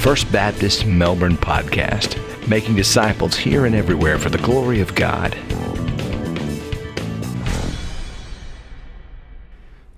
First Baptist Melbourne podcast, making disciples here and everywhere for the glory of God.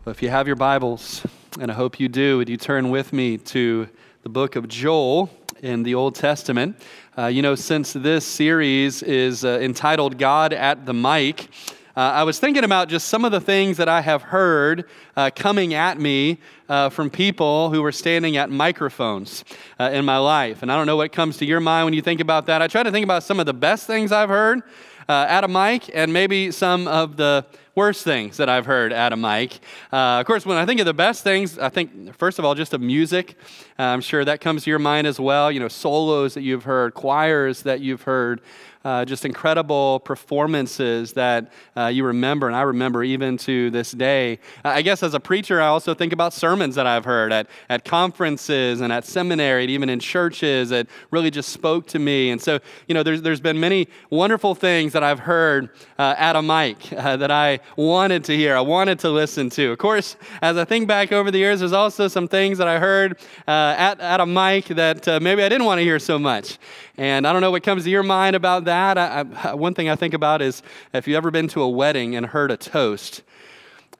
Well, if you have your Bibles, and I hope you do, would you turn with me to the book of Joel in the Old Testament? Uh, you know, since this series is uh, entitled God at the Mic, uh, I was thinking about just some of the things that I have heard uh, coming at me uh, from people who were standing at microphones uh, in my life. And I don't know what comes to your mind when you think about that. I try to think about some of the best things I've heard uh, at a mic and maybe some of the worst things that I've heard at a mic. Uh, of course, when I think of the best things, I think, first of all, just of music. Uh, I'm sure that comes to your mind as well. You know, solos that you've heard, choirs that you've heard uh, just incredible performances that uh, you remember, and I remember even to this day. I guess as a preacher, I also think about sermons that I've heard at, at conferences and at seminary, and even in churches that really just spoke to me. And so, you know, there's, there's been many wonderful things that I've heard uh, at a mic uh, that I wanted to hear, I wanted to listen to. Of course, as I think back over the years, there's also some things that I heard uh, at, at a mic that uh, maybe I didn't want to hear so much. And I don't know what comes to your mind about that. I, I, one thing I think about is if you've ever been to a wedding and heard a toast,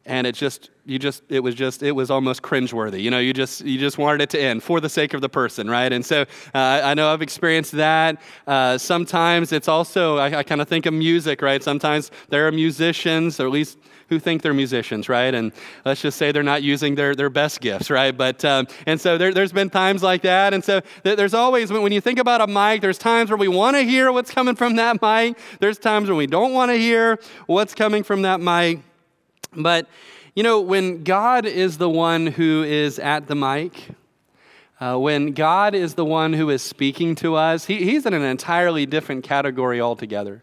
and it just you just it was just it was almost cringeworthy you know you just you just wanted it to end for the sake of the person right and so uh, i know i've experienced that uh, sometimes it's also i, I kind of think of music right sometimes there are musicians or at least who think they're musicians, right? And let's just say they're not using their, their best gifts, right? But, um, and so there, has been times like that. And so there's always, when you think about a mic, there's times where we want to hear what's coming from that mic. There's times when we don't want to hear what's coming from that mic. But, you know, when God is the one who is at the mic, uh, when God is the one who is speaking to us, he, he's in an entirely different category altogether.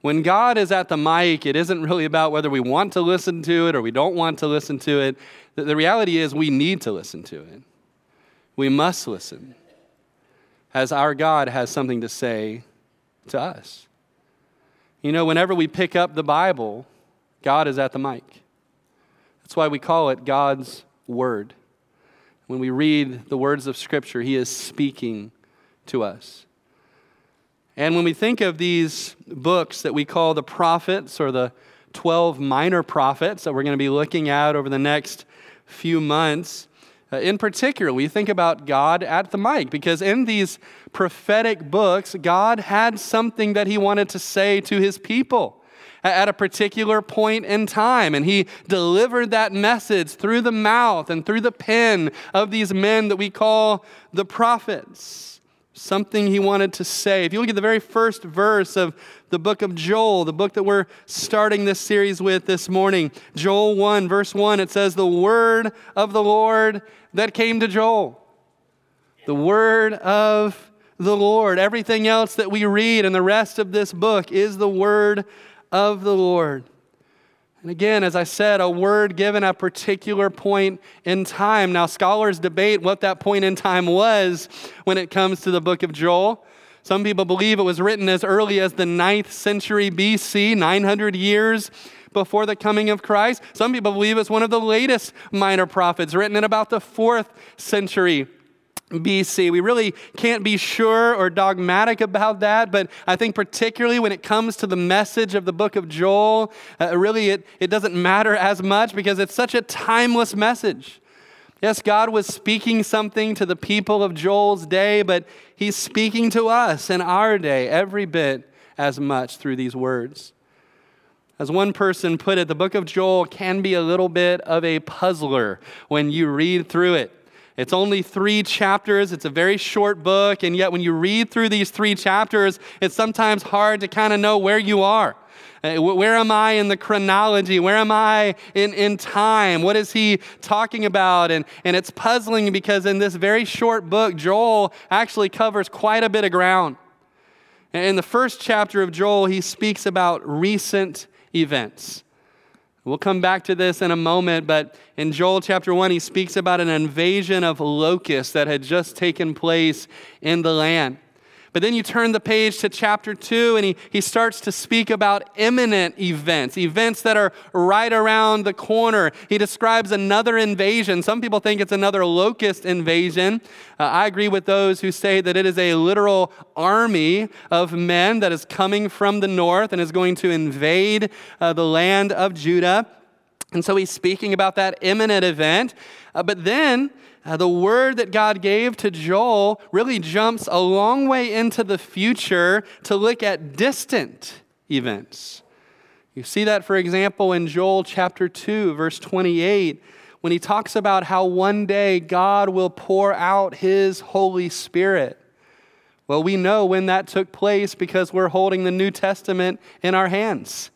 When God is at the mic, it isn't really about whether we want to listen to it or we don't want to listen to it. The, the reality is we need to listen to it. We must listen, as our God has something to say to us. You know, whenever we pick up the Bible, God is at the mic. That's why we call it God's Word. When we read the words of Scripture, He is speaking to us. And when we think of these books that we call the prophets or the 12 minor prophets that we're going to be looking at over the next few months, uh, in particular, we think about God at the mic because in these prophetic books, God had something that he wanted to say to his people at a particular point in time. And he delivered that message through the mouth and through the pen of these men that we call the prophets something he wanted to say. If you look at the very first verse of the book of Joel, the book that we're starting this series with this morning, Joel 1, verse 1, it says, The word of the Lord that came to Joel. The word of the Lord. Everything else that we read in the rest of this book is the word of the Lord. And again, as I said, a word given at a particular point in time. Now, scholars debate what that point in time was when it comes to the book of Joel. Some people believe it was written as early as the 9th century BC, 900 years before the coming of Christ. Some people believe it's one of the latest minor prophets, written in about the 4th century BC. We really can't be sure or dogmatic about that, but I think particularly when it comes to the message of the book of Joel, uh, really it, it doesn't matter as much because it's such a timeless message. Yes, God was speaking something to the people of Joel's day, but He's speaking to us in our day every bit as much through these words. As one person put it, the book of Joel can be a little bit of a puzzler when you read through it. It's only three chapters. It's a very short book. And yet, when you read through these three chapters, it's sometimes hard to kind of know where you are. Uh, where am I in the chronology? Where am I in, in time? What is he talking about? And, and it's puzzling because in this very short book, Joel actually covers quite a bit of ground. In the first chapter of Joel, he speaks about recent events. We'll come back to this in a moment, but in Joel chapter 1, he speaks about an invasion of locusts that had just taken place in the land. But then you turn the page to chapter 2, and he, he starts to speak about imminent events, events that are right around the corner. He describes another invasion. Some people think it's another locust invasion. Uh, I agree with those who say that it is a literal army of men that is coming from the north and is going to invade uh, the land of Judah. And so he's speaking about that imminent event. Uh, but then uh, the word that God gave to Joel really jumps a long way into the future to look at distant events. You see that, for example, in Joel chapter 2, verse 28, when he talks about how one day God will pour out his Holy Spirit. Well, we know when that took place because we're holding the New Testament in our hands.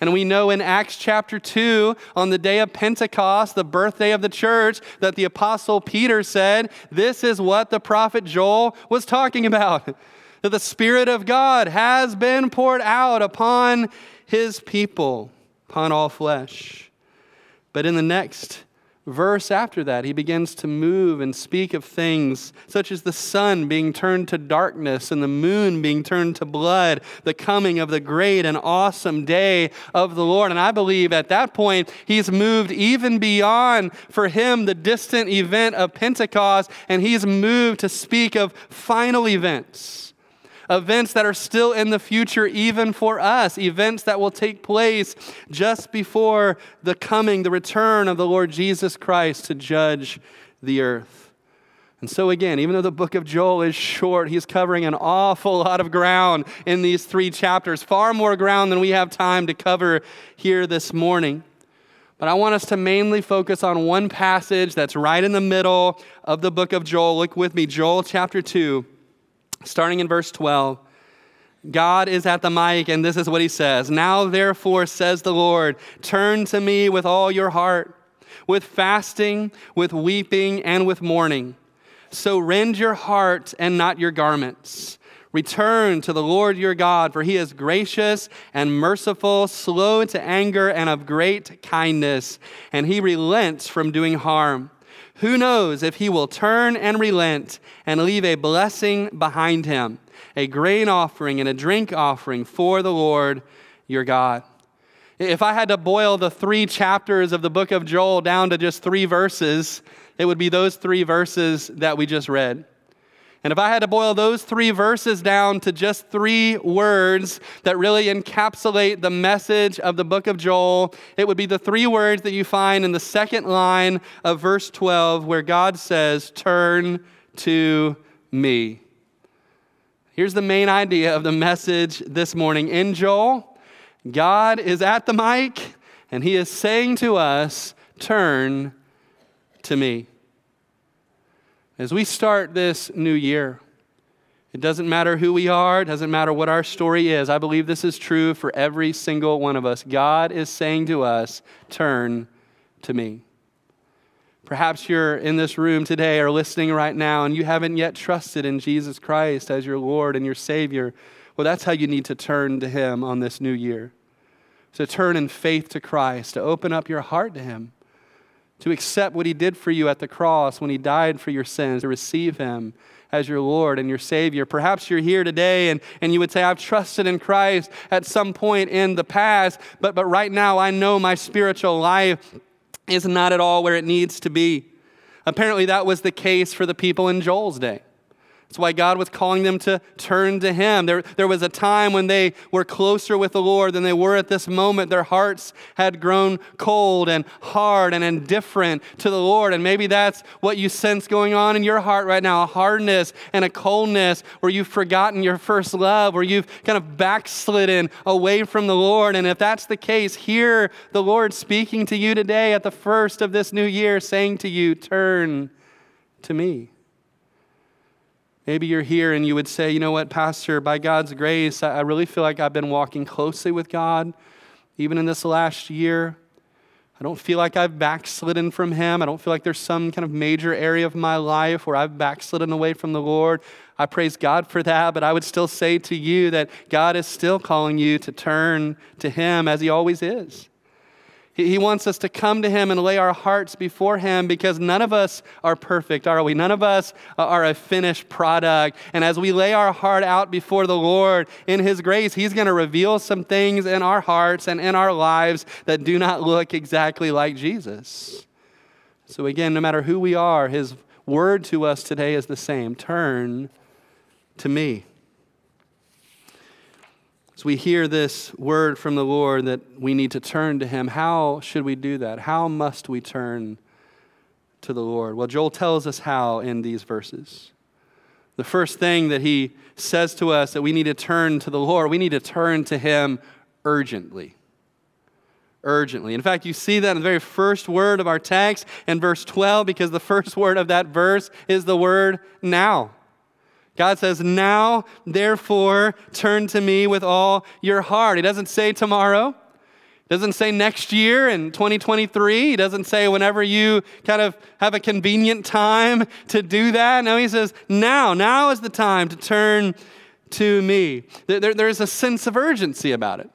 And we know in Acts chapter 2, on the day of Pentecost, the birthday of the church, that the apostle Peter said, This is what the prophet Joel was talking about. That the Spirit of God has been poured out upon his people, upon all flesh. But in the next verse after that, he begins to move and speak of things such as the sun being turned to darkness and the moon being turned to blood, the coming of the great and awesome day of the Lord. And I believe at that point, he's moved even beyond for him the distant event of Pentecost, and he's moved to speak of final events events that are still in the future, even for us, events that will take place just before the coming, the return of the Lord Jesus Christ to judge the earth. And so, again, even though the book of Joel is short, he's covering an awful lot of ground in these three chapters, far more ground than we have time to cover here this morning. But I want us to mainly focus on one passage that's right in the middle of the book of Joel. Look with me, Joel chapter 2 starting in verse 12. God is at the mic, and this is what he says Now, therefore, says the Lord, turn to me with all your heart, with fasting, with weeping, and with mourning. So rend your heart and not your garments. Return to the Lord your God, for he is gracious and merciful, slow to anger, and of great kindness, and he relents from doing harm. Who knows if he will turn and relent and leave a blessing behind him, a grain offering and a drink offering for the Lord your God? If I had to boil the three chapters of the book of Joel down to just three verses, it would be those three verses that we just read. And if I had to boil those three verses down to just three words that really encapsulate the message of the book of Joel, it would be the three words that you find in the second line of verse 12, where God says, Turn to me. Here's the main idea of the message this morning. In Joel, God is at the mic and he is saying to us, Turn to me. As we start this new year, it doesn't matter who we are, it doesn't matter what our story is. I believe this is true for every single one of us. God is saying to us, Turn to me. Perhaps you're in this room today or listening right now and you haven't yet trusted in Jesus Christ as your Lord and your Savior. Well, that's how you need to turn to Him on this new year. To turn in faith to Christ, to open up your heart to Him to accept what he did for you at the cross when he died for your sins, to receive him as your Lord and your Savior. Perhaps you're here today and, and you would say, I've trusted in Christ at some point in the past, but, but right now I know my spiritual life is not at all where it needs to be. Apparently, that was the case for the people in Joel's day. That's why God was calling them to turn to Him. There, there was a time when they were closer with the Lord than they were at this moment. Their hearts had grown cold and hard and indifferent to the Lord. And maybe that's what you sense going on in your heart right now a hardness and a coldness where you've forgotten your first love, where you've kind of backslidden away from the Lord. And if that's the case, hear the Lord speaking to you today at the first of this new year, saying to you, Turn to me. Maybe you're here and you would say, you know what, Pastor, by God's grace, I really feel like I've been walking closely with God, even in this last year. I don't feel like I've backslidden from Him. I don't feel like there's some kind of major area of my life where I've backslidden away from the Lord. I praise God for that, but I would still say to you that God is still calling you to turn to Him as He always is. He wants us to come to Him and lay our hearts before Him because none of us are perfect, are we? None of us are a finished product. And as we lay our heart out before the Lord in His grace, He's going to reveal some things in our hearts and in our lives that do not look exactly like Jesus. So, again, no matter who we are, His word to us today is the same turn to me. As we hear this word from the Lord that we need to turn to Him, how should we do that? How must we turn to the Lord? Well, Joel tells us how in these verses. The first thing that he says to us that we need to turn to the Lord, we need to turn to Him urgently. Urgently. In fact, you see that in the very first word of our text in verse 12, because the first word of that verse is the word now. God says, Now, therefore, turn to me with all your heart. He doesn't say tomorrow. He doesn't say next year in 2023. He doesn't say whenever you kind of have a convenient time to do that. No, he says, Now, now is the time to turn to me. There, there's a sense of urgency about it.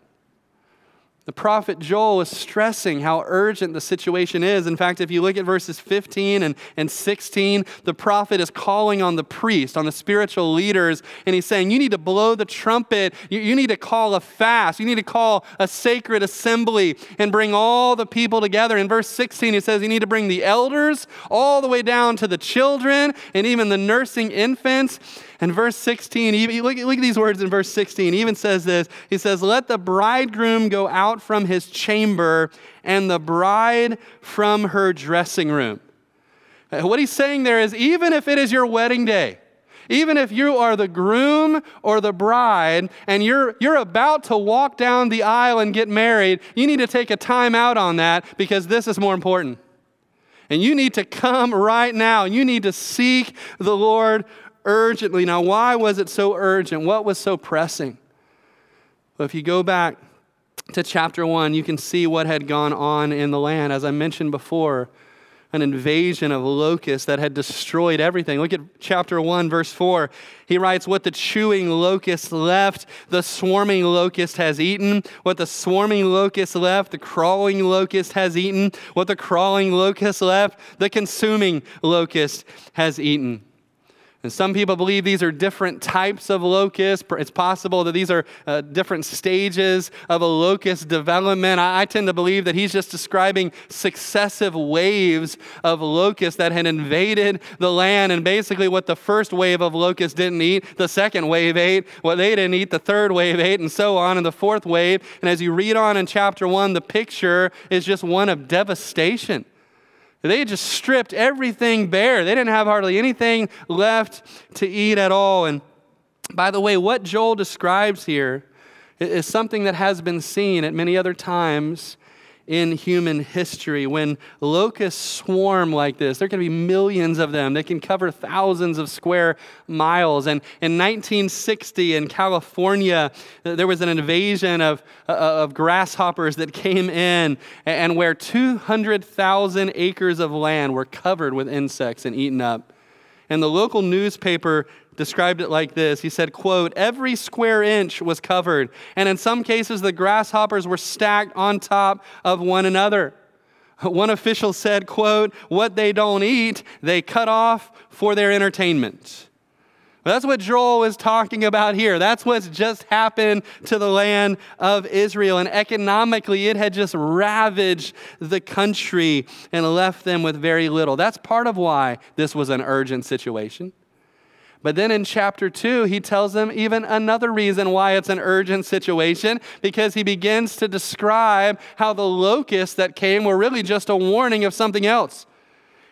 The prophet Joel is stressing how urgent the situation is. In fact, if you look at verses 15 and, and 16, the prophet is calling on the priest, on the spiritual leaders, and he's saying, You need to blow the trumpet. You, you need to call a fast. You need to call a sacred assembly and bring all the people together. In verse 16, he says, You need to bring the elders all the way down to the children and even the nursing infants. And verse 16, look, look at these words in verse 16. He even says this He says, Let the bridegroom go out from his chamber and the bride from her dressing room. Uh, what he's saying there is, even if it is your wedding day, even if you are the groom or the bride and you're, you're about to walk down the aisle and get married, you need to take a time out on that because this is more important. And you need to come right now. You need to seek the Lord urgently. Now, why was it so urgent? What was so pressing? Well, if you go back to chapter 1, you can see what had gone on in the land. As I mentioned before, an invasion of locusts that had destroyed everything. Look at chapter 1, verse 4. He writes, What the chewing locust left, the swarming locust has eaten. What the swarming locust left, the crawling locust has eaten. What the crawling locust left, the consuming locust has eaten. And some people believe these are different types of locusts. It's possible that these are uh, different stages of a locust development. I, I, tend to believe that he's just describing successive waves of locusts that had invaded the land. And basically, what the first wave of locusts didn't eat, the second wave ate. What they didn't eat, the third wave ate, and so on, and the fourth wave. And as you read on in chapter one, the picture is just one of devastation. They had just stripped everything bare. They didn't have hardly anything left to eat at all. And by the way, what Joel describes here is something that has been seen at many other times in human history. When locusts swarm like this, there can be millions of them. They can cover thousands of square miles. And in 1960 in California, there was an invasion of, uh, of grasshoppers that came in, and where 200,000 acres of land were covered with insects and eaten up. And the local newspaper described it like this he said quote every square inch was covered and in some cases the grasshoppers were stacked on top of one another one official said quote what they don't eat they cut off for their entertainment that's what Joel is talking about here. That's what's just happened to the land of Israel. And economically, it had just ravaged the country and left them with very little. That's part of why this was an urgent situation. But then in chapter 2, he tells them even another reason why it's an urgent situation because he begins to describe how the locusts that came were really just a warning of something else.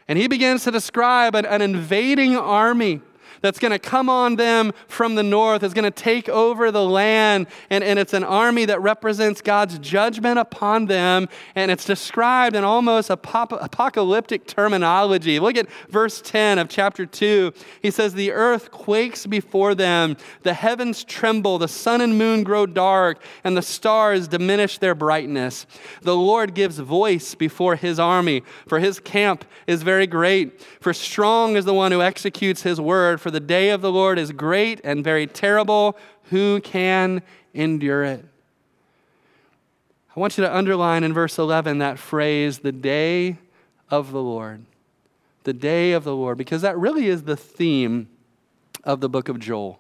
And he begins to describe an, an invading army that's going to come on them from the north, is going to take over the land. And, and it's an army that represents God's judgment upon them. And it's described in almost apop- apocalyptic terminology. Look at verse 10 of chapter 2. He says, The earth quakes before them, the heavens tremble, the sun and moon grow dark, and the stars diminish their brightness. The Lord gives voice before his army, for his camp is very great. For strong is the one who executes his word. For for the day of the Lord is great and very terrible. Who can endure it? I want you to underline in verse 11 that phrase, the day of the Lord. The day of the Lord, because that really is the theme of the book of Joel.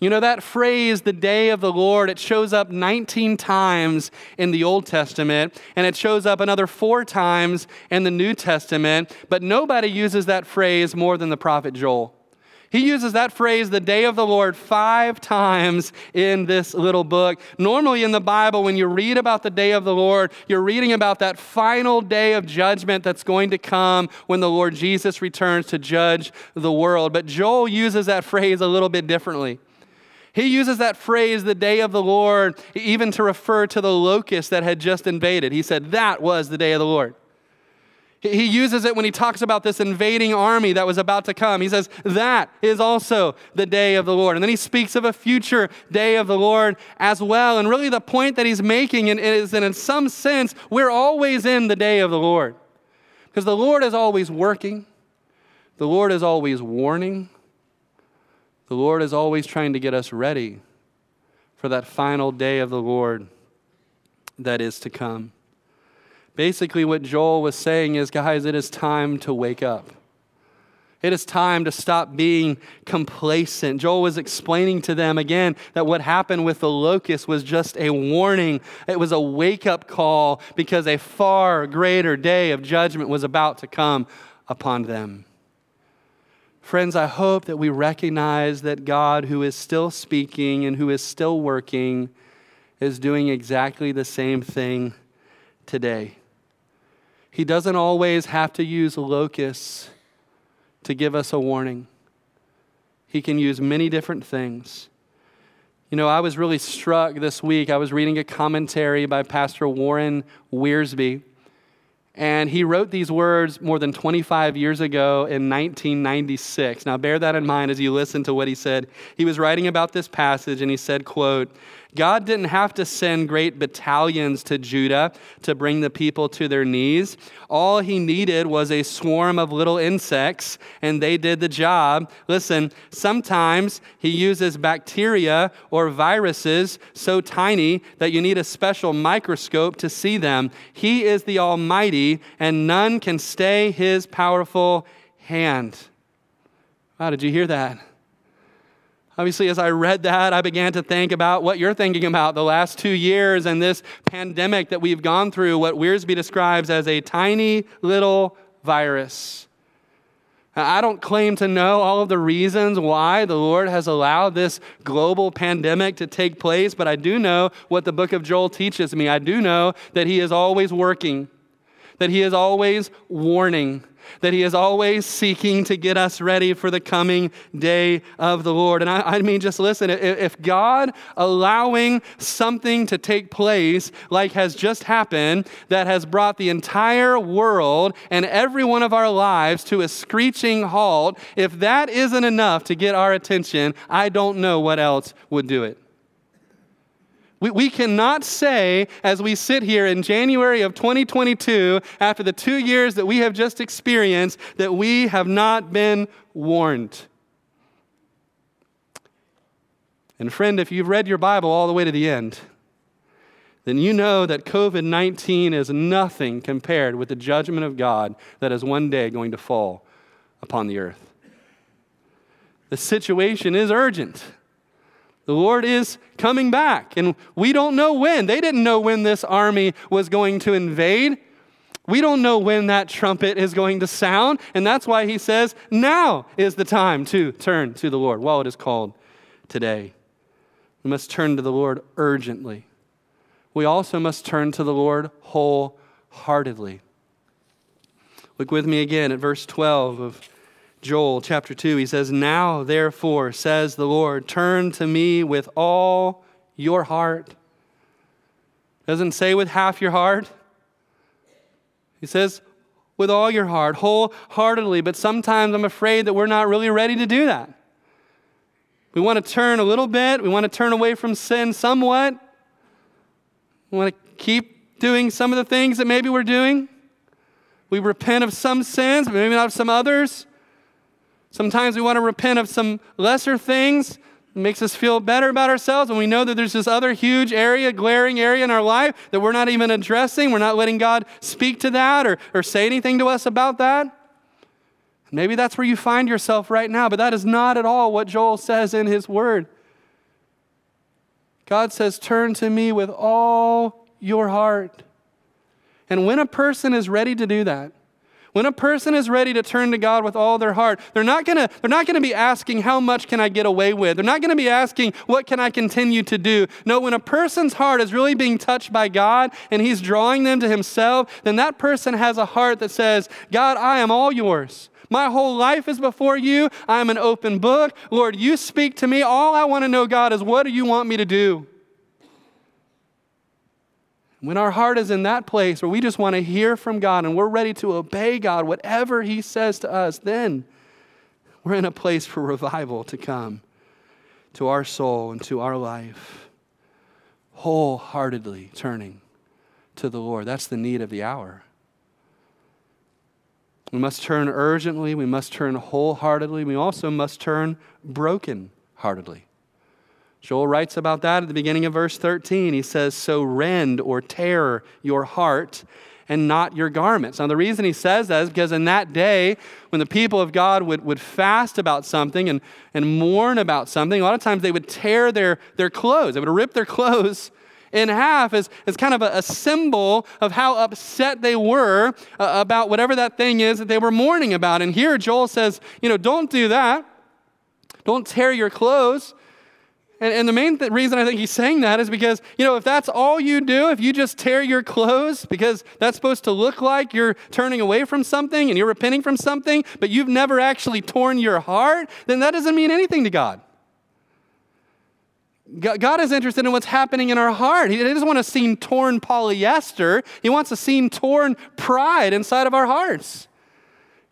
You know, that phrase, the day of the Lord, it shows up 19 times in the Old Testament, and it shows up another four times in the New Testament, but nobody uses that phrase more than the prophet Joel. He uses that phrase, the day of the Lord, five times in this little book. Normally in the Bible, when you read about the day of the Lord, you're reading about that final day of judgment that's going to come when the Lord Jesus returns to judge the world. But Joel uses that phrase a little bit differently. He uses that phrase, the day of the Lord, even to refer to the locust that had just invaded. He said, That was the day of the Lord. He uses it when he talks about this invading army that was about to come. He says, That is also the day of the Lord. And then he speaks of a future day of the Lord as well. And really, the point that he's making is that in some sense, we're always in the day of the Lord. Because the Lord is always working, the Lord is always warning, the Lord is always trying to get us ready for that final day of the Lord that is to come. Basically, what Joel was saying is, guys, it is time to wake up. It is time to stop being complacent. Joel was explaining to them again that what happened with the locust was just a warning. It was a wake up call because a far greater day of judgment was about to come upon them. Friends, I hope that we recognize that God, who is still speaking and who is still working, is doing exactly the same thing today. He doesn't always have to use locusts to give us a warning. He can use many different things. You know, I was really struck this week. I was reading a commentary by Pastor Warren Wiersbe, and he wrote these words more than 25 years ago in 1996. Now bear that in mind as you listen to what he said. He was writing about this passage and he said, quote, God didn't have to send great battalions to Judah to bring the people to their knees. All he needed was a swarm of little insects, and they did the job. Listen, sometimes he uses bacteria or viruses so tiny that you need a special microscope to see them. He is the Almighty, and none can stay his powerful hand. Wow, did you hear that? Obviously, as I read that, I began to think about what you're thinking about the last two years and this pandemic that we've gone through, what Wiersbe describes as a tiny little virus. I don't claim to know all of the reasons why the Lord has allowed this global pandemic to take place, but I do know what the book of Joel teaches me. I do know that He is always working, that He is always warning that He is always seeking to get us ready for the coming day of the Lord. And I, I, mean, just listen if God allowing something to take place like has just happened that has brought the entire world and every one of our lives to a screeching halt, if that isn't enough to get our attention, I don't know what else would do it. We, we cannot say, as we sit here in January of 2022, after the two years that we have just experienced, that we have not been warned. And, friend, if you've read your Bible all the way to the end, then you know that COVID 19 is nothing compared with the judgment of God that is one day going to fall upon the earth. The situation is urgent. The Lord is coming back, and we don't know when. They didn't know when this army was going to invade. We don't know when that trumpet is going to sound, and that's why he says, Now is the time to turn to the Lord while it is called today. We must turn to the Lord urgently. We also must turn to the Lord wholeheartedly. Look with me again at verse 12 of Joel chapter 2, he says, Now therefore, says the Lord, turn to me with all your heart. Doesn't say with half your heart. He says, with all your heart, wholeheartedly. But sometimes I'm afraid that we're not really ready to do that. We want to turn a little bit, we want to turn away from sin somewhat. We want to keep doing some of the things that maybe we're doing. We repent of some sins, but maybe not of some others. Sometimes we want to repent of some lesser things, It makes us feel better about ourselves when we know that there's this other huge area, glaring area in our life that we're not even addressing. We're not letting God speak to that or, or say anything to us about that. Maybe that's where you find yourself right now, but that is not at all what Joel says in his word. God says, Turn to me with all your heart. And when a person is ready to do that, when a person is ready to turn to God with all their heart, they're not gonna, they're not gonna be asking, How much can I get away with? They're not gonna be asking, What can I continue to do? No, when a person's heart is really being touched by God and He's drawing them to Himself, then that person has a heart that says, God, I am all yours. My whole life is before you. I'm an open book. Lord, you speak to me. All I want to know, God, is what do you want me to do? When our heart is in that place where we just want to hear from God and we're ready to obey God, whatever He says to us, then we're in a place for revival to come to our soul and to our life, wholeheartedly turning to the Lord. That's the need of the hour. We must turn urgently, we must turn wholeheartedly, we also must turn broken-heartedly. Joel writes about that at the beginning of verse 13. He says, So rend or tear your heart and not your garments. Now, the reason he says that is because in that day, when the people of God would, would fast about something and, and mourn about something, a lot of times they would tear their, their clothes. They would rip their clothes in half as, as kind of a, a symbol of how upset they were uh, about whatever that thing is that they were mourning about. And here Joel says, you know, don't do that. Don't tear your clothes. And, and the main th- reason I think he's saying that is because, you know, if that's all you do, if you just tear your clothes because that's supposed to look like you're turning away from something and you're repenting from something, but you've never actually torn your heart, then that doesn't mean anything to God. God is interested in what's happening in our heart. He doesn't want to see torn polyester. He wants to see torn pride inside of our hearts.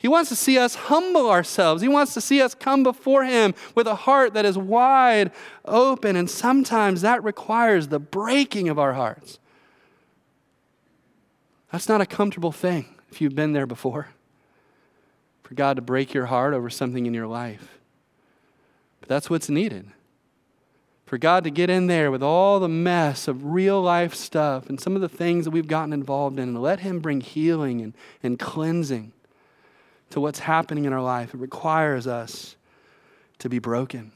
He wants to see us humble ourselves. He wants to see us come before Him with a heart that is wide open. And sometimes that requires the breaking of our hearts. That's not a comfortable thing if you've been there before. For God to break your heart over something in your life. But that's what's needed. For God to get in there with all the mess of real life stuff and some of the things that we've gotten involved in and let Him bring healing and, and cleansing to what's happening in our life. It requires us to be broken.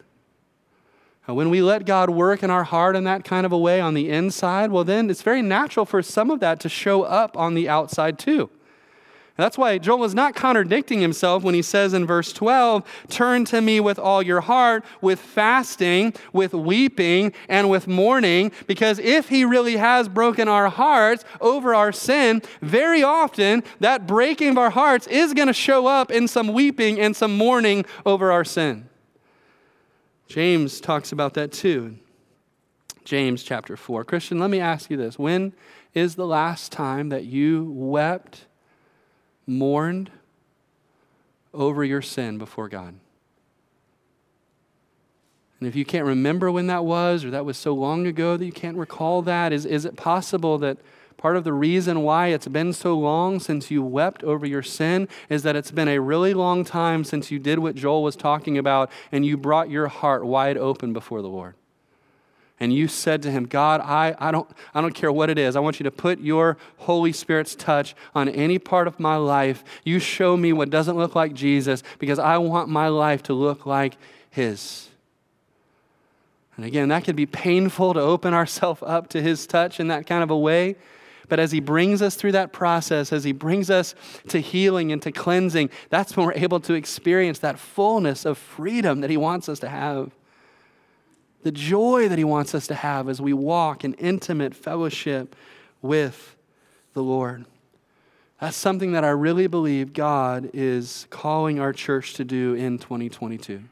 And when we let God work in our heart in that kind of a way on the inside, well, then it's very natural for some of that to show up on the outside too. That's why Joel is not contradicting himself when he says in verse 12, Turn to me with all your heart, with fasting, with weeping, and with mourning. Because if he really has broken our hearts over our sin, very often that breaking of our hearts is going to show up in some weeping and some mourning over our sin. James talks about that too. James chapter 4. Christian, let me ask you this. When is the last time that you wept? Mourned over your sin before God. And if you can't remember when that was, or that was so long ago that you can't recall that, is, is it possible that part of the reason why it's been so long since you wept over your sin is that it's been a really long time since you did what Joel was talking about and you brought your heart wide open before the Lord? And you said to him, God, I, I, don't, I don't care what it is. I want you to put your Holy Spirit's touch on any part of my life. You show me what doesn't look like Jesus because I want my life to look like his. And again, that can be painful to open ourselves up to his touch in that kind of a way. But as he brings us through that process, as he brings us to healing and to cleansing, that's when we're able to experience that fullness of freedom that he wants us to have the joy that He wants us to have as we walk in intimate fellowship with the Lord. That's something that I really believe God is calling our church to do in 2022.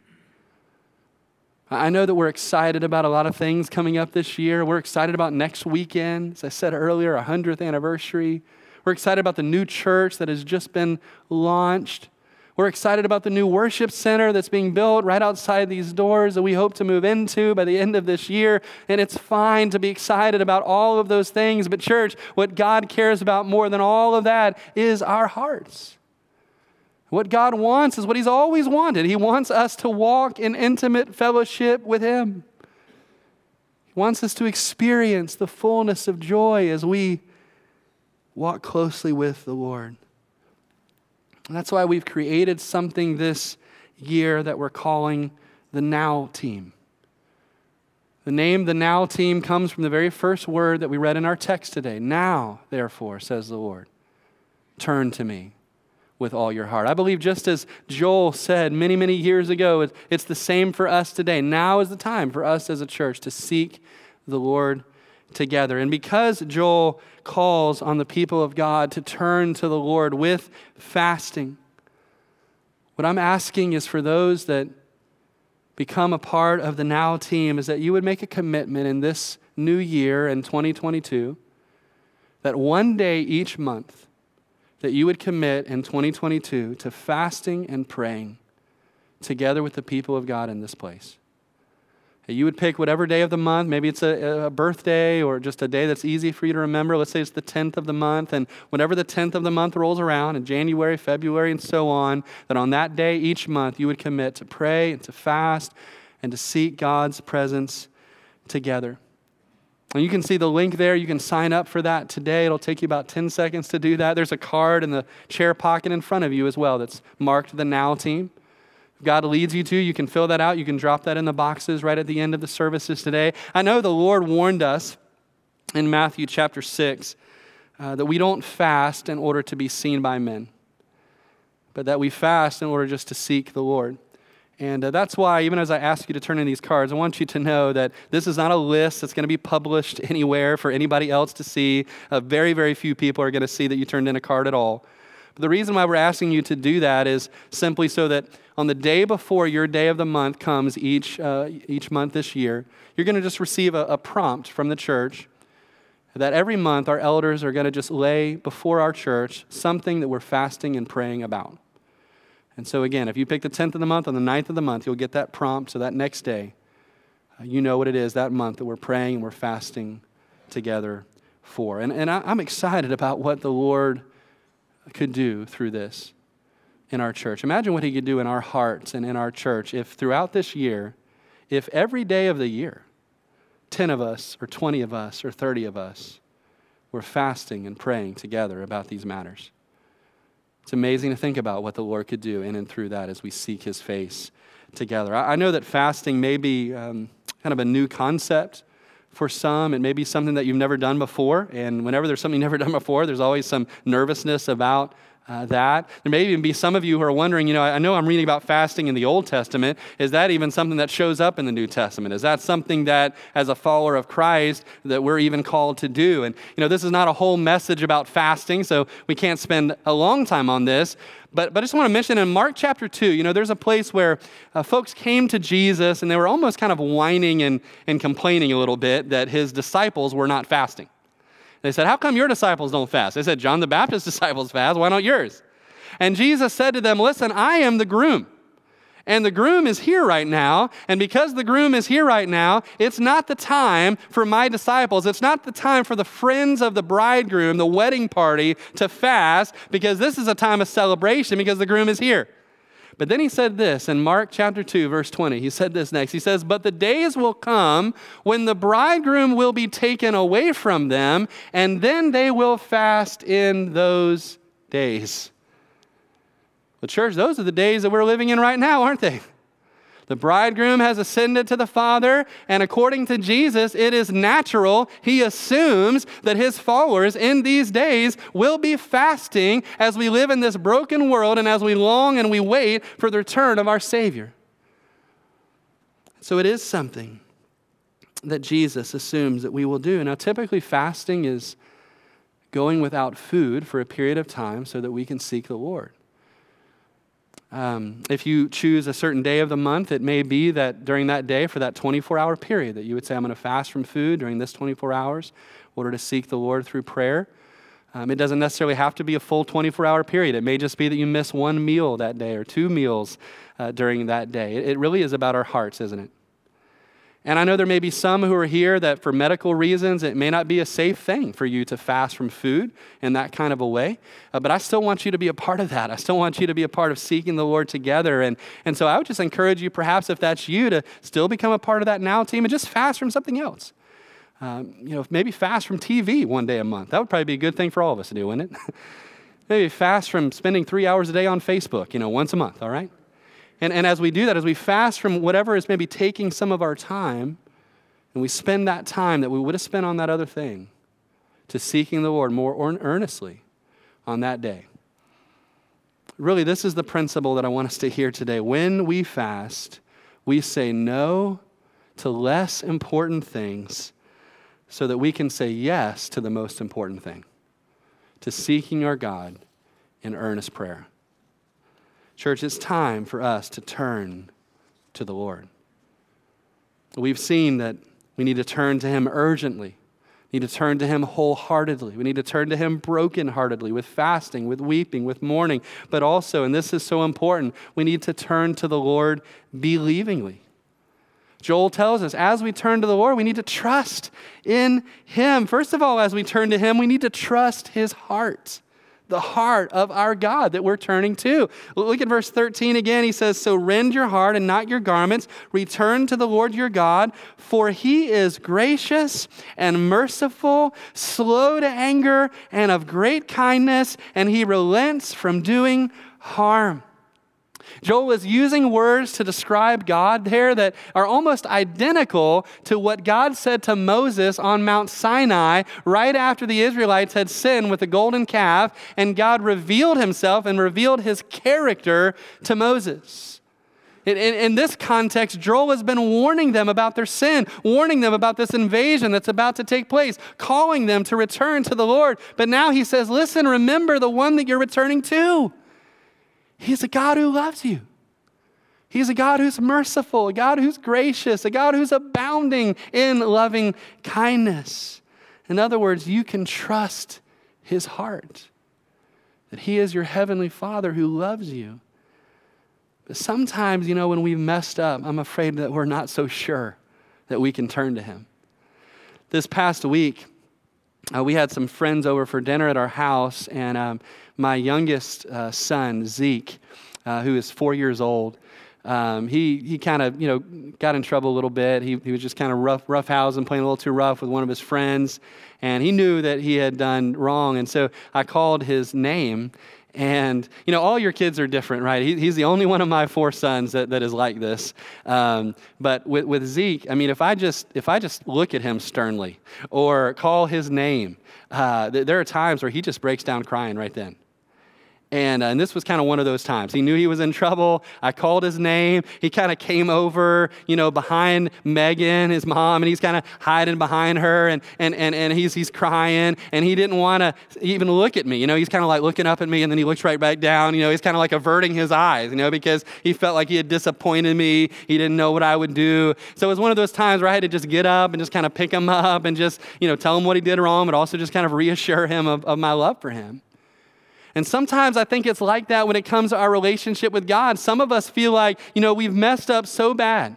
I know that we're excited about a lot of things coming up this year. We're excited about next weekend, as I said earlier, our 100th anniversary. We're excited about the new church that has just been launched. We're excited about the new worship center that's being built right outside these doors that we hope to move into by the end of this year. And it's fine to be excited about all of those things. But, church, what God cares about more than all of that is our hearts. What God wants is what He's always wanted. He wants us to walk in intimate fellowship with Him. He wants us to experience the fullness of joy as we walk closely with the Lord. And that's why we've created something this year that we're calling the Now Team. The name the Now Team comes from the very first word that we read in our text today. Now, therefore, says the Lord, turn to me with all your heart. I believe just as Joel said many, many years ago, it's the same for us today. Now is the time for us as a church to seek the Lord together. And because Joel calls on the people of God to turn to the Lord with fasting, what I'm asking is for those that become a part of the Now team is that you would make a commitment in this new year in 2022 that one day each month that you would commit in 2022 to fasting and praying together with the people of God in this place. You would pick whatever day of the month. Maybe it's a, a, birthday or just a day that's easy for you to remember. Let's say it's the 10th of the month. And whenever the 10th of the month rolls around, in January, February, and so on, that on that day each month you would commit to pray and to fast and to seek God's presence together. And you can see the link there. You can sign up for that today. It'll take you about 10 seconds to do that. There's a card in the chair pocket in front of you as well that's marked the Now team. God leads you to, you can fill that out. You can drop that in the boxes right at the end of the services today. I know the Lord warned us in Matthew chapter 6 uh, that we don't fast in order to be seen by men, but that we fast in order just to seek the Lord. And uh, that's why, even as I ask you to turn in these cards, I want you to know that this is not a list that's going to be published anywhere for anybody else to see. Uh, very, very few people are going to see that you turned in a card at all. But the reason why we're asking you to do that is simply so that on the day before your day of the month comes each, uh, each month this year, you're going to just receive a, a prompt from the church that every month our elders are going to just lay before our church something that we're fasting and praying about. And so, again, if you pick the 10th of the month on the 9th of the month, you'll get that prompt. So that next day, uh, you know what it is that month that we're praying and we're fasting together for. And, and I, I'm excited about what the Lord could do through this in our church. Imagine what he could do in our hearts and in our church if throughout this year, if every day of the year, 10 of us or 20 of us or 30 of us were fasting and praying together about these matters. It's amazing to think about what the Lord could do in and through that as we seek his face together. I know that fasting may be um, kind of a new concept for some. It may be something that you've never done before. And whenever there's something you've never done before, there's always some nervousness about uh, that. There may even be some of you who are wondering, you know, I know I'm reading about fasting in the Old Testament. Is that even something that shows up in the New Testament? Is that something that, as a follower of Christ, that we're even called to do? And, you know, this is not a whole message about fasting, so we can't spend a long time on this. But, but I just want to mention in Mark chapter 2, you know, there's a place where uh, folks came to Jesus and they were almost kind of whining and, and complaining a little bit that his disciples were not fasting. They said, How come your disciples don't fast? They said, John the Baptist's disciples fast. Why not yours? And Jesus said to them, Listen, I am the groom. And the groom is here right now. And because the groom is here right now, it's not the time for my disciples. It's not the time for the friends of the bridegroom, the wedding party, to fast because this is a time of celebration because the groom is here. But then he said this in Mark chapter 2, verse 20. He said this next. He says, But the days will come when the bridegroom will be taken away from them, and then they will fast in those days. The church, those are the days that we're living in right now, aren't they? The bridegroom has ascended to the Father, and according to Jesus, it is natural. He assumes that his followers in these days will be fasting as we live in this broken world and as we long and we wait for the return of our Savior. So it is something that Jesus assumes that we will do. Now, typically, fasting is going without food for a period of time so that we can seek the Lord. Um, if you choose a certain day of the month, it may be that during that day, for that 24 hour period, that you would say, I'm going to fast from food during this 24 hours in order to seek the Lord through prayer. Um, it doesn't necessarily have to be a full 24 hour period. It may just be that you miss one meal that day or two meals uh, during that day. It, it really is about our hearts, isn't it? And I know there may be some who are here that for medical reasons, it may not be a safe thing for you to fast from food in that kind of a way. Uh, but I still want you to be a part of that. I still want you to be a part of seeking the Lord together. And, and so I would just encourage you, perhaps if that's you, to still become a part of that now team and just fast from something else. Um, you know, maybe fast from TV one day a month. That would probably be a good thing for all of us to do, wouldn't it? maybe fast from spending three hours a day on Facebook, you know, once a month, all right? And, and as we do that, as we fast from whatever is maybe taking some of our time, and we spend that time that we would have spent on that other thing to seeking the Lord more earnestly on that day. Really, this is the principle that I want us to hear today. When we fast, we say no to less important things so that we can say yes to the most important thing to seeking our God in earnest prayer. Church, it's time for us to turn to the Lord. We've seen that we need to turn to Him urgently. We need to turn to Him wholeheartedly. We need to turn to Him brokenheartedly with fasting, with weeping, with mourning. But also, and this is so important, we need to turn to the Lord believingly. Joel tells us as we turn to the Lord, we need to trust in Him. First of all, as we turn to Him, we need to trust His heart the heart of our God that we're turning to. Look at verse 13 again. He says, So rend your heart and not your garments. Return to the Lord your God, for he is gracious and merciful, slow to anger, and of great kindness, and he relents from doing harm. Joel is using words to describe God there that are almost identical to what God said to Moses on Mount Sinai right after the Israelites had sinned with the golden calf, and God revealed himself and revealed his character to Moses. In, in, in, this context, Joel has been warning them about their sin, warning them about this invasion that's about to take place, calling them to return to the Lord. But now he says, Listen, remember the one that you're returning to. He's a God who loves you. He's a God who's merciful, a God who's gracious, a God who's abounding in loving kindness. In other words, you can trust his heart, that he is your heavenly Father who loves you. But sometimes, you know, when we've messed up, I'm afraid that we're not so sure that we can turn to him. This past week, uh, we had some friends over for dinner at our house, and um, my youngest uh, son, Zeke, uh, who is four years old, um, he he kind of you know got in trouble a little bit. He, he was just kind of rough rough housing, playing a little too rough with one of his friends, and he knew that he had done wrong. And so I called his name, and, you know, all your kids are different, right? He, he's the only one of my four sons that, that is like this. Um, but with, with Zeke, I mean, if I, just, if I just look at him sternly or call his name, uh, th- there are times where he just breaks down crying right then. And, uh, and this was kind of one of those times. He knew he was in trouble. I called his name. He kind of came over, you know, behind Megan, his mom, and he's kind of hiding behind her, and, and, and, and he's, he's crying, and he didn't want to even look at me. You know, he's kind of like looking up at me, and then he looks right back down. You know, he's kind of like averting his eyes, you know, because he felt like he had disappointed me. He didn't know what I would do. So it was one of those times where I had to just get up and just kind of pick him up and just, you know, tell him what he did wrong, but also just kind of reassure him of, of my love for him. And sometimes I think it's like that when it comes to our relationship with God. Some of us feel like, you know, we've messed up so bad.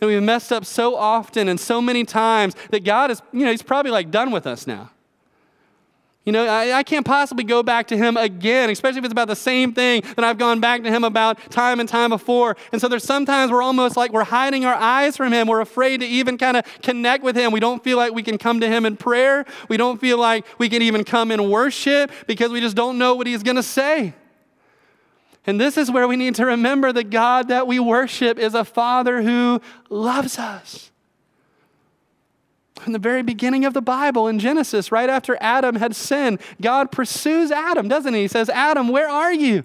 And we've messed up so often and so many times that God is, you know, He's probably like done with us now. You know, I, I, can't possibly go back to him again, especially if it's about the same thing that I've gone back to him about time and time before. And so there's sometimes we're almost like we're hiding our eyes from him. We're afraid to even kind of connect with him. We don't feel like we can come to him in prayer. We don't feel like we can even come in worship because we just don't know what he's going to say. And this is where we need to remember the God that we worship is a father who loves us. From the very beginning of the Bible in Genesis, right after Adam had sinned, God pursues Adam, doesn't he? He says, Adam, where are you?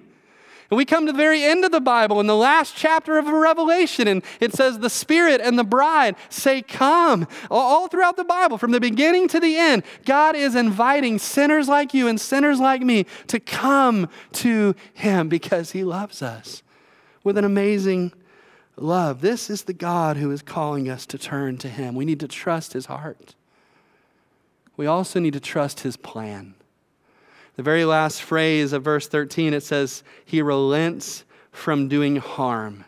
And we come to the very end of the Bible in the last chapter of Revelation, and it says, The Spirit and the bride say, Come. All throughout the Bible, from the beginning to the end, God is inviting sinners like you and sinners like me to come to Him because He loves us with an amazing love. This is the God who is calling us to turn to Him. We need to trust His heart. We also need to trust His plan. The very last phrase of verse 13, it says, He relents from doing harm.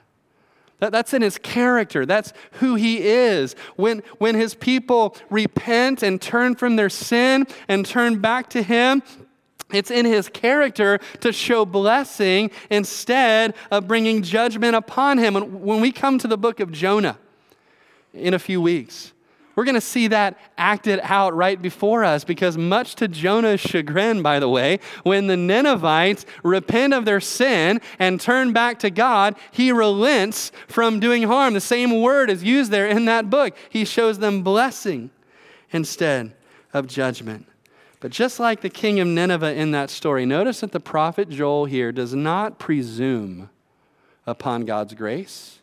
That, that's in his character. That's who he is. When, when his people repent and turn from their sin and turn back to him, it's in his character to show blessing instead of bringing judgment upon him. And when we come to the book of Jonah in a few weeks, we're going to see that acted out right before us because, much to Jonah's chagrin, by the way, when the Ninevites repent of their sin and turn back to God, he relents from doing harm. The same word is used there in that book. He shows them blessing instead of judgment. But just like the king of Nineveh in that story, notice that the prophet Joel here does not presume upon God's grace.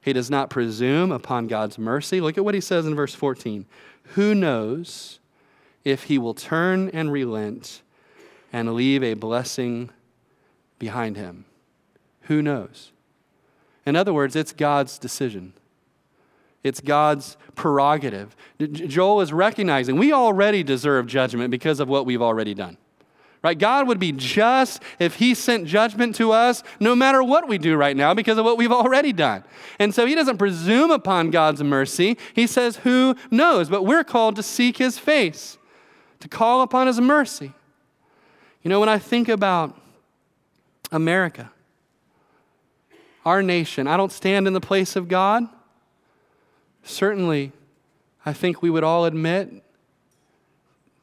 He does not presume upon God's mercy. Look at what he says in verse 14. Who knows if he will turn and relent and leave a blessing behind him? Who knows? In other words, it's God's decision. It's God's prerogative. Joel is recognizing we already deserve judgment because of what we've already done. Right? God would be just if He sent judgment to us no matter what we do right now because of what we've already done. And so He doesn't presume upon God's mercy. He says, Who knows? But we're called to seek His face, to call upon His mercy. You know, when I think about America, our nation, I don't stand in the place of God. Certainly, I think we would all admit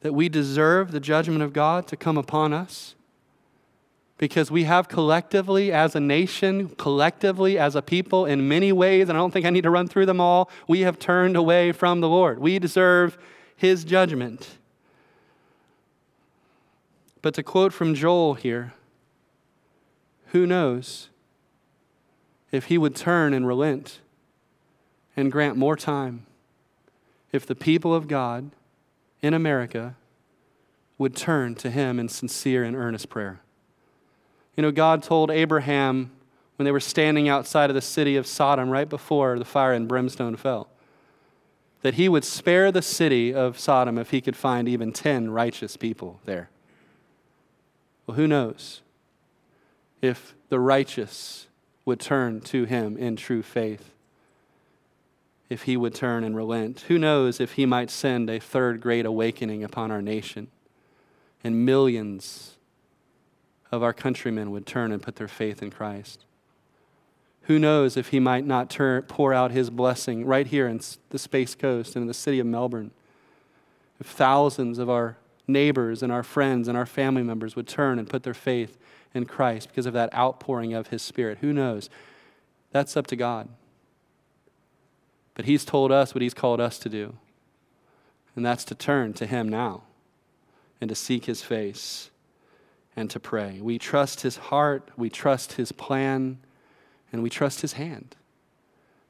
that we deserve the judgment of God to come upon us because we have collectively, as a nation, collectively, as a people, in many ways, and I don't think I need to run through them all, we have turned away from the Lord. We deserve His judgment. But to quote from Joel here, who knows if he would turn and relent and grant more time if the people of God in America would turn to him in sincere and earnest prayer. You know, God told Abraham when they were standing outside of the city of Sodom right before the fire and brimstone fell that he would spare the city of Sodom if he could find even 10 righteous people there. Well, who knows if the righteous would turn to him in true faith if he would turn and relent. Who knows if he might send a third great awakening upon our nation and millions of our countrymen would turn and put their faith in Christ. Who knows if he might not turn, pour out his blessing right here in the Space Coast and in the city of Melbourne. If thousands of our neighbors and our friends and our family members would turn and put their faith in Christ because of that outpouring of his Spirit. Who knows? That's up to God. But He's told us what He's called us to do, and that's to turn to Him now and to seek His face and to pray. We trust His heart, we trust His plan, and we trust His hand.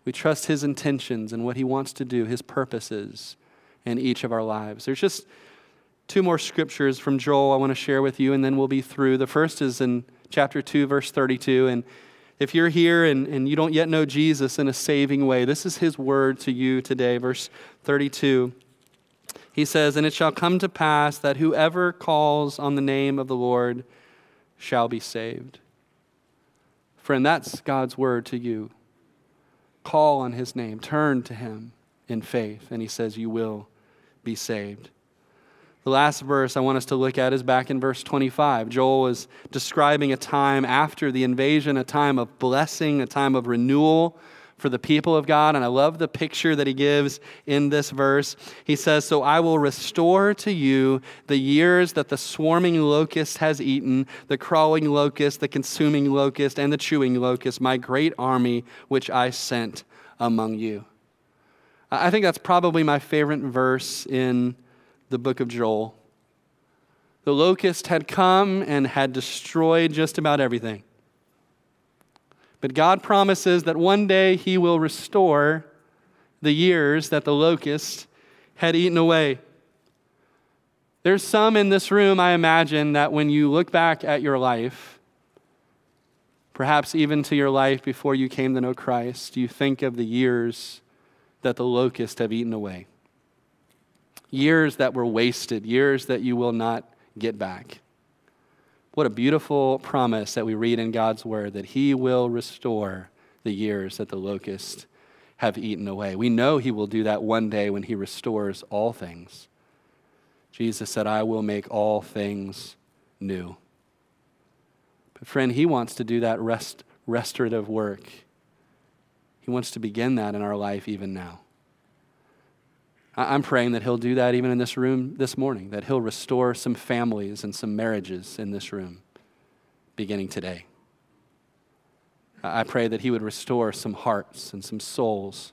We trust His intentions and what He wants to do, His purposes in each of our lives. There's just two more scriptures from Joel I want to share with you, and then we'll be through. The first is in chapter 2, verse 32. And if you're here and, and you don't yet know Jesus in a saving way, this is his word to you today. Verse 32. He says, And it shall come to pass that whoever calls on the name of the Lord shall be saved. Friend, that's God's word to you. Call on his name, turn to him in faith, and he says, You will be saved. The last verse I want us to look at is back in verse 25. Joel is describing a time after the invasion, a time of blessing, a time of renewal for the people of God. And I love the picture that he gives in this verse. He says, So I will restore to you the years that the swarming locust has eaten, the crawling locust, the consuming locust, and the chewing locust, my great army which I sent among you. I think that's probably my favorite verse in the book of Joel. The locust had come and had destroyed just about everything. But God promises that one day He will restore the years that the locust had eaten away. There's some in this room, I imagine, that when you look back at your life, perhaps even to your life before you came to know Christ, you think of the years that the locust have eaten away years that were wasted, years that you will not get back. What a beautiful promise that we read in God's word that He will restore the years that the locusts have eaten away. We know he will do that one day when he restores all things. Jesus said, I will make all things new. But, friend, he wants to do that rest, restorative work. He wants to begin that in our life even now. I'm praying that he'll do that even in this room this morning, that he'll restore some families and some marriages in this room beginning today. I pray that he would restore some hearts and some souls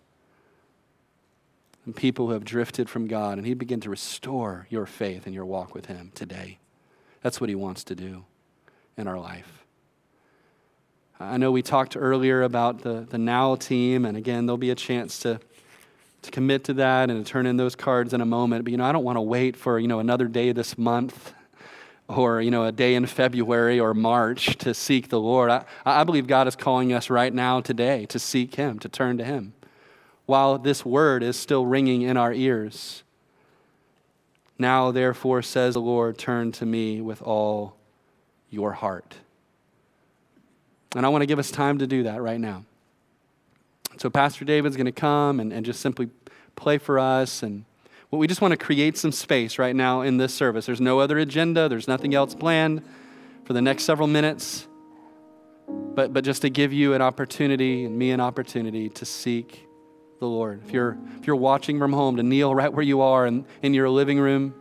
and people who have drifted from God, and he'd begin to restore your faith and your walk with him today. That's what he wants to do in our life. I know we talked earlier about the, the Now team, and again, there'll be a chance to, to commit to that and to turn in those cards in a moment. But, you know, I don't want to wait for, you know, another day this month or, you know, a day in February or March to seek the Lord. I, I believe God is calling us right now today to seek Him, to turn to Him, while this word is still ringing in our ears. Now, therefore, says the Lord, turn to me with all your heart. And I want to give us time to do that right now. So, Pastor David's going to come and, and just simply play for us. And well, we just want to create some space right now in this service. There's no other agenda, there's nothing else planned for the next several minutes. But, but just to give you an opportunity and me an opportunity to seek the Lord. If you're, if you're watching from home, to kneel right where you are in, in your living room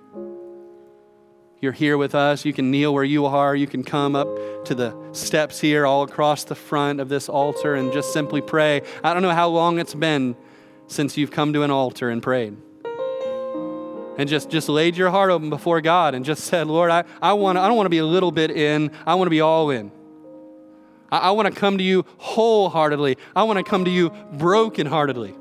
you're here with us, you can kneel where you are. You can come up to the steps here all across the front of this altar and just simply pray. I don't know how long it's been since you've come to an altar and prayed. And just, just laid your heart open before God and just said, Lord, I, I, wanna, I don't want to be a little bit in, I want to be all in. I, I want to come to you wholeheartedly. I want to come to you brokenheartedly.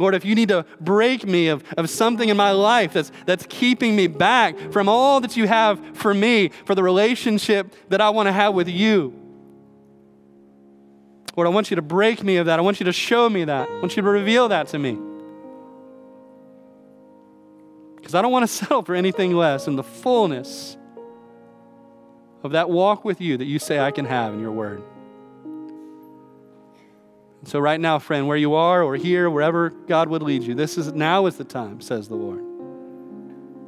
Lord, if you need to break me of, of something in my life that's, that's keeping me back from all that you have for me, for the relationship that I want to have with you. Lord, I want you to break me of that. I want you to show me that. I want you to reveal that to me. Because I don't want to settle for anything less in the fullness of that walk with you that you say I can have in your word. So, right now, friend, where you are or here, wherever God would lead you, this is now is the time, says the Lord,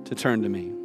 to turn to me.